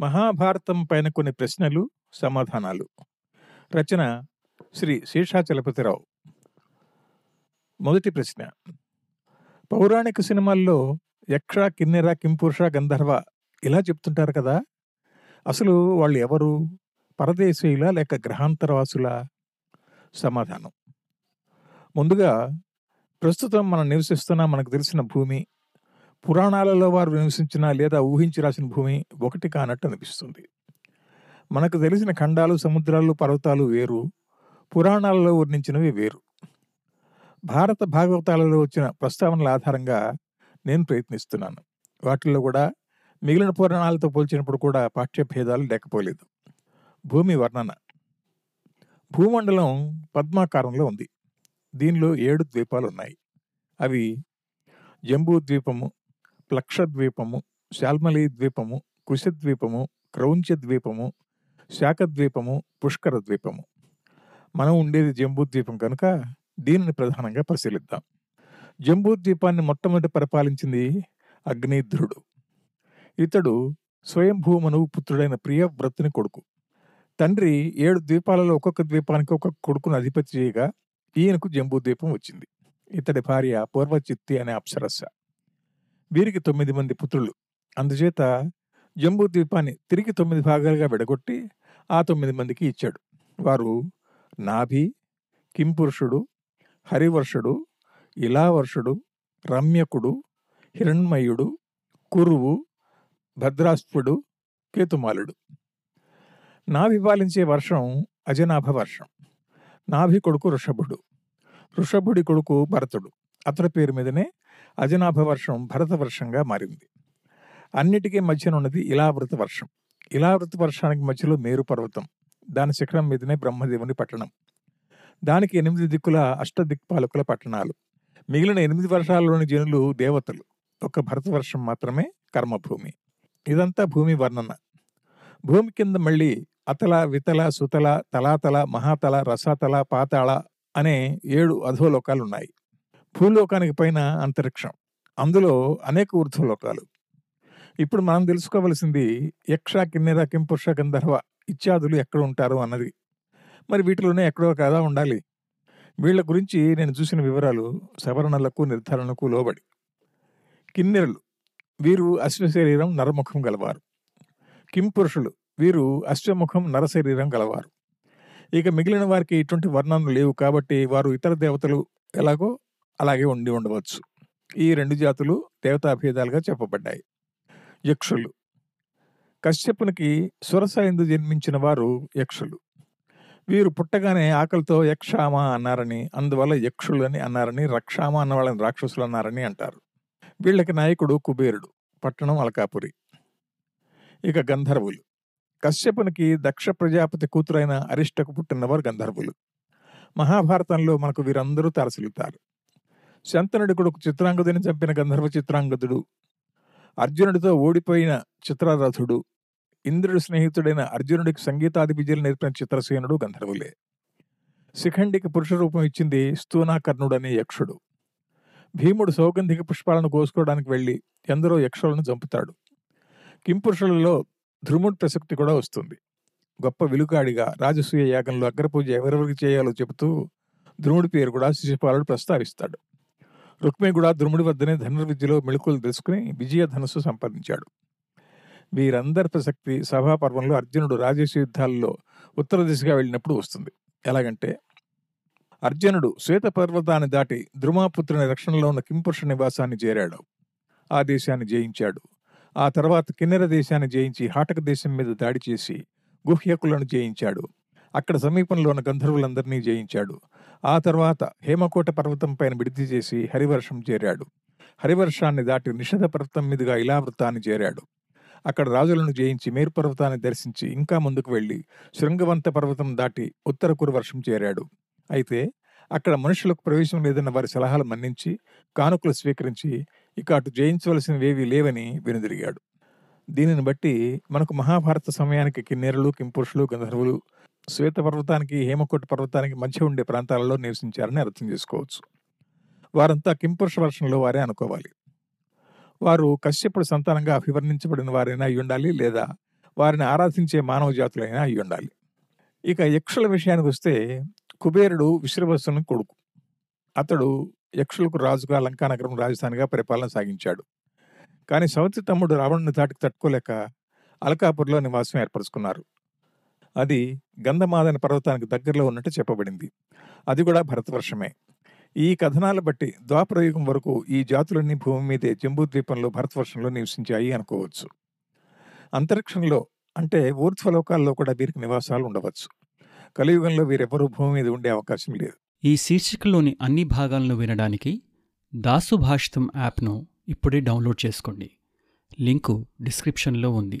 మహాభారతం పైన కొన్ని ప్రశ్నలు సమాధానాలు. రచన శ్రీ శీర్షాచలపతిరావు మొదటి ప్రశ్న. పౌరాణిక సినిమాల్లో యక్ష కిన్నెర కింపురుష గంధర్వ ఇలా చెప్తుంటారు కదా. అసలు వాళ్ళు ఎవరు? పరదేశీయుల లేక గ్రహాంతరవాసుల? సమాధానం. ముందుగా ప్రస్తుతం మనం నివసిస్తున్న మనకు తెలిసిన భూమి పురాణాలలో వారు నివసించిన లేదా ఊహించి రాసిన భూమి ఒకటి కానట్టు అనిపిస్తుంది. మనకు తెలిసిన ఖండాలు సముద్రాలు పర్వతాలు వేరు పురాణాలలో వర్ణించినవి వేరు. భారత భాగవతాలలో వచ్చిన ప్రస్తావనల ఆధారంగా నేను ప్రయత్నిస్తున్నాను. వాటిల్లో కూడా మిగిలిన పురాణాలతో పోల్చినప్పుడు కూడా పాఠ్యభేదాలు లేకపోలేదు. భూమి వర్ణన. భూమండలం పద్మాకారంలో ఉంది. దీనిలో ఏడు ద్వీపాలు ఉన్నాయి అవి జంబూ ద్వీపము ప్లక్ష ద్వీపము శాల్మలి ద్వీపము కుశద్వీపము క్రౌంచ ద్వీపము శాఖద్వీపము పుష్కర ద్వీపము మనం ఉండేది జంబూ ద్వీపం కనుక దీనిని ప్రధానంగా పరిశీలిద్దాం. జంబూ ద్వీపాన్ని మొట్టమొదటి పరిపాలించింది అగ్నిధ్రుడు ఇతడు స్వయంభూమనువు పుత్రుడైన ప్రియవ్రతుని కొడుకు. తండ్రి ఏడు ద్వీపాలలో ఒక్కొక్క ద్వీపానికి ఒక్కొక్క కొడుకును అధిపతి చేయగా ఈయనకు జంబూ ద్వీపం వచ్చింది. ఇతడి భార్య పూర్వచిత్తి అనే అప్సరస్స వీరికి తొమ్మిది మంది పుత్రులు. అందుచేత జంబూ ద్వీపాన్ని తిరిగి తొమ్మిది భాగాలుగా విడగొట్టి ఆ తొమ్మిది మందికి ఇచ్చాడు. వారు నాభి కింపురుషుడు హరివర్షుడు ఇలావర్షుడు రమ్యకుడు హిరణ్మయుడు కురువు భద్రాస్పుడు కేతుమాలుడు. నాభి పాలించే వర్షం అజనాభ వర్షం. నాభి కొడుకు ఋషభుడు. ఋషభుడి కొడుకు భరతుడు. అతడి పేరు మీదనే అజనాభ వర్షం భరత వర్షంగా మారింది. అన్నిటికీ మధ్యన ఉన్నది ఇలావృత వర్షం. ఇలావృత వర్షానికి మధ్యలో మేరు పర్వతం. దాని శిఖరం మీదనే బ్రహ్మదేవుని పట్టణం. దానికి ఎనిమిది దిక్కుల అష్టదిక్పాలకుల పట్టణాలు. మిగిలిన ఎనిమిది వర్షాలలోని జనులు దేవతలు. ఒక భరత వర్షం మాత్రమే కర్మభూమి. ఇదంతా భూమి వర్ణన. భూమి కింద మళ్ళీ అతల వితల సుతల తలాతల మహాతల రసాతల పాతాళ అనే ఏడు అధోలోకాలు ఉన్నాయి భూలోకానికి పైన అంతరిక్షం. అందులో అనేక ఊర్ధ్వలోకాలు. ఇప్పుడు మనం తెలుసుకోవలసింది యక్ష కిన్నెర కింపురుష గంధర్వ ఇత్యాదులు ఎక్కడ ఉంటారు అన్నది. మరి వీటిలోనే ఎక్కడో కదా ఉండాలి. వీళ్ళ గురించి నేను చూసిన వివరాలు సవరణలకు నిర్ధారణకు లోబడి. కిన్నెరలు వీరు అశ్వశరీరం నరముఖం గలవారు. కింపురుషులు వీరు అశ్వముఖం నరశరీరం గలవారు. ఇక మిగిలిన వారికి ఇటువంటి వర్ణనలు లేవు కాబట్టి వారు ఇతర దేవతలు ఎలాగో అలాగే ఉండి ఉండవచ్చు. ఈ రెండు జాతులు దేవతాభేదాలుగా చెప్పబడ్డాయి. యక్షులు. కశ్యపునికి సురస ఎందు జన్మించిన వారు యక్షులు. వీరు పుట్టగానే ఆకలితో యక్షామ అన్నారని అందువల్ల యక్షులు అని అన్నారని రక్షామ అన్న వాళ్ళని రాక్షసులు అన్నారని అంటారు. వీళ్ళకి నాయకుడు కుబేరుడు పట్టణం అలకాపురి. ఇక గంధర్వులు. కశ్యపునికి దక్ష ప్రజాపతి కూతురైన అరిష్టకు పుట్టినవారు గంధర్వులు. మహాభారతంలో మనకు వీరందరూ తరసిలుతారు శంతనుడి కొడుకు చిత్రాంగదుని చంపిన గంధర్వ చిత్రాంగదుడు. అర్జునుడితో ఓడిపోయిన చిత్రరథుడు. ఇంద్రుడి స్నేహితుడైన అర్జునుడికి సంగీతాది విద్యలు నేర్పిన చిత్రసేనుడు గంధర్వులే. శిఖండికి పురుష రూపం ఇచ్చింది స్థూనాకర్ణుడు అనే యక్షుడు. భీముడు సౌగంధిక పుష్పాలను కోసుకోవడానికి వెళ్ళి ఎందరో యక్షులను చంపుతాడు. కింపురుషులలో ధ్రుముడి ప్రసక్తి కూడా వస్తుంది. గొప్ప విలుకాడిగా రాజసూయ యాగంలో అగ్రపూజ ఎవరెవరికి చేయాలో చెబుతూ ధ్రుముడి పేరు కూడా శిశుపాలుడు ప్రస్తావిస్తాడు. రుక్మి కూడా ధ్రుముడి వద్దనే ధనుర్విద్యలో మెళుకులు తెలుసుకుని విజయ ధనుస్సు సంపాదించాడు. వీరందరి ప్రసక్తి సభాపర్వంలో అర్జునుడు రాజేశ యుద్ధాల్లో ఉత్తర దిశగా వెళ్ళినప్పుడు వస్తుంది. ఎలాగంటే అర్జునుడు శ్వేత పర్వతాన్ని దాటి ద్రుమాపుత్రుని రక్షణలో ఉన్న కింపురుష నివాసాన్ని చేరాడు. ఆ దేశాన్ని జయించాడు. ఆ తర్వాత కిన్నెర దేశాన్ని జయించి హాటక దేశం మీద దాడి చేసి గుహ్యకులను జయించాడు. అక్కడ సమీపంలో ఉన్న గంధర్వులందరినీ జయించాడు. ఆ తర్వాత హేమకోట పర్వతం పైన విడిది చేసి హరివర్షం చేరాడు. హరివర్షాన్ని దాటి నిషధ పర్వతం మీదుగా ఇలావృతాన్ని చేరాడు. అక్కడ రాజులను జయించి మేరు పర్వతాన్ని దర్శించి ఇంకా ముందుకు వెళ్ళి శృంగవంత పర్వతం దాటి ఉత్తర కురువర్షం చేరాడు. అయితే అక్కడ మనుషులకు ప్రవేశం లేదన్న వారి సలహాలు మన్నించి కానుకలు స్వీకరించి ఇక అటు జయించవలసినవేవీ లేవని వెనుదిరిగాడు. దీనిని బట్టి మనకు మహాభారత సమయానికి కిన్నెరలు కింపురుషులు గంధర్వులు శ్వేత పర్వతానికి హేమకోట పర్వతానికి మధ్య ఉండే ప్రాంతాలలో నివసించారని అర్థం చేసుకోవచ్చు. వారంతా కింపురుష వర్షంలో వారే అనుకోవాలి. వారు కశ్యపుడు సంతానంగా అభివర్ణించబడిన వారైనా అయి ఉండాలి లేదా వారిని ఆరాధించే మానవ జాతులైనా అయి ఉండాలి. ఇక యక్షుల విషయానికి వస్తే కుబేరుడు విశ్రవసుని కొడుకు. అతడు యక్షులకు రాజుగా లంకానగరం రాజధానిగా పరిపాలన సాగించాడు. కానీ సవతి తమ్ముడు రావణుని దాటికి తట్టుకోలేక అలకాపూర్లో నివాసం ఏర్పరచుకున్నారు. అది గంధమాదన పర్వతానికి దగ్గరలో ఉన్నట్టు చెప్పబడింది. అది కూడా భరతవర్షమే. ఈ కథనాలు బట్టి ద్వాపరయుగం వరకు ఈ జాతులన్నీ భూమి మీదే జంబూద్వీపంలో భరతవర్షంలో నివసించాయి అనుకోవచ్చు. అంతరిక్షంలో అంటే ఊర్ధ్వలోకాల్లో కూడా వీరికి నివాసాలు ఉండవచ్చు. కలియుగంలో వీరెవ్వరూ భూమి మీద ఉండే అవకాశం లేదు. ఈ శీర్షికలోని అన్ని భాగాలను వినడానికి దాసు భాషితం యాప్ను ఇప్పుడే డౌన్లోడ్ చేసుకోండి. లింకు డిస్క్రిప్షన్లో ఉంది.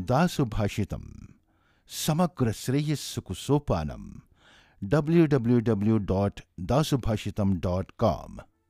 दासुभाषित समग्र श्रेयस कुसोपानम www.dasubhashitam.com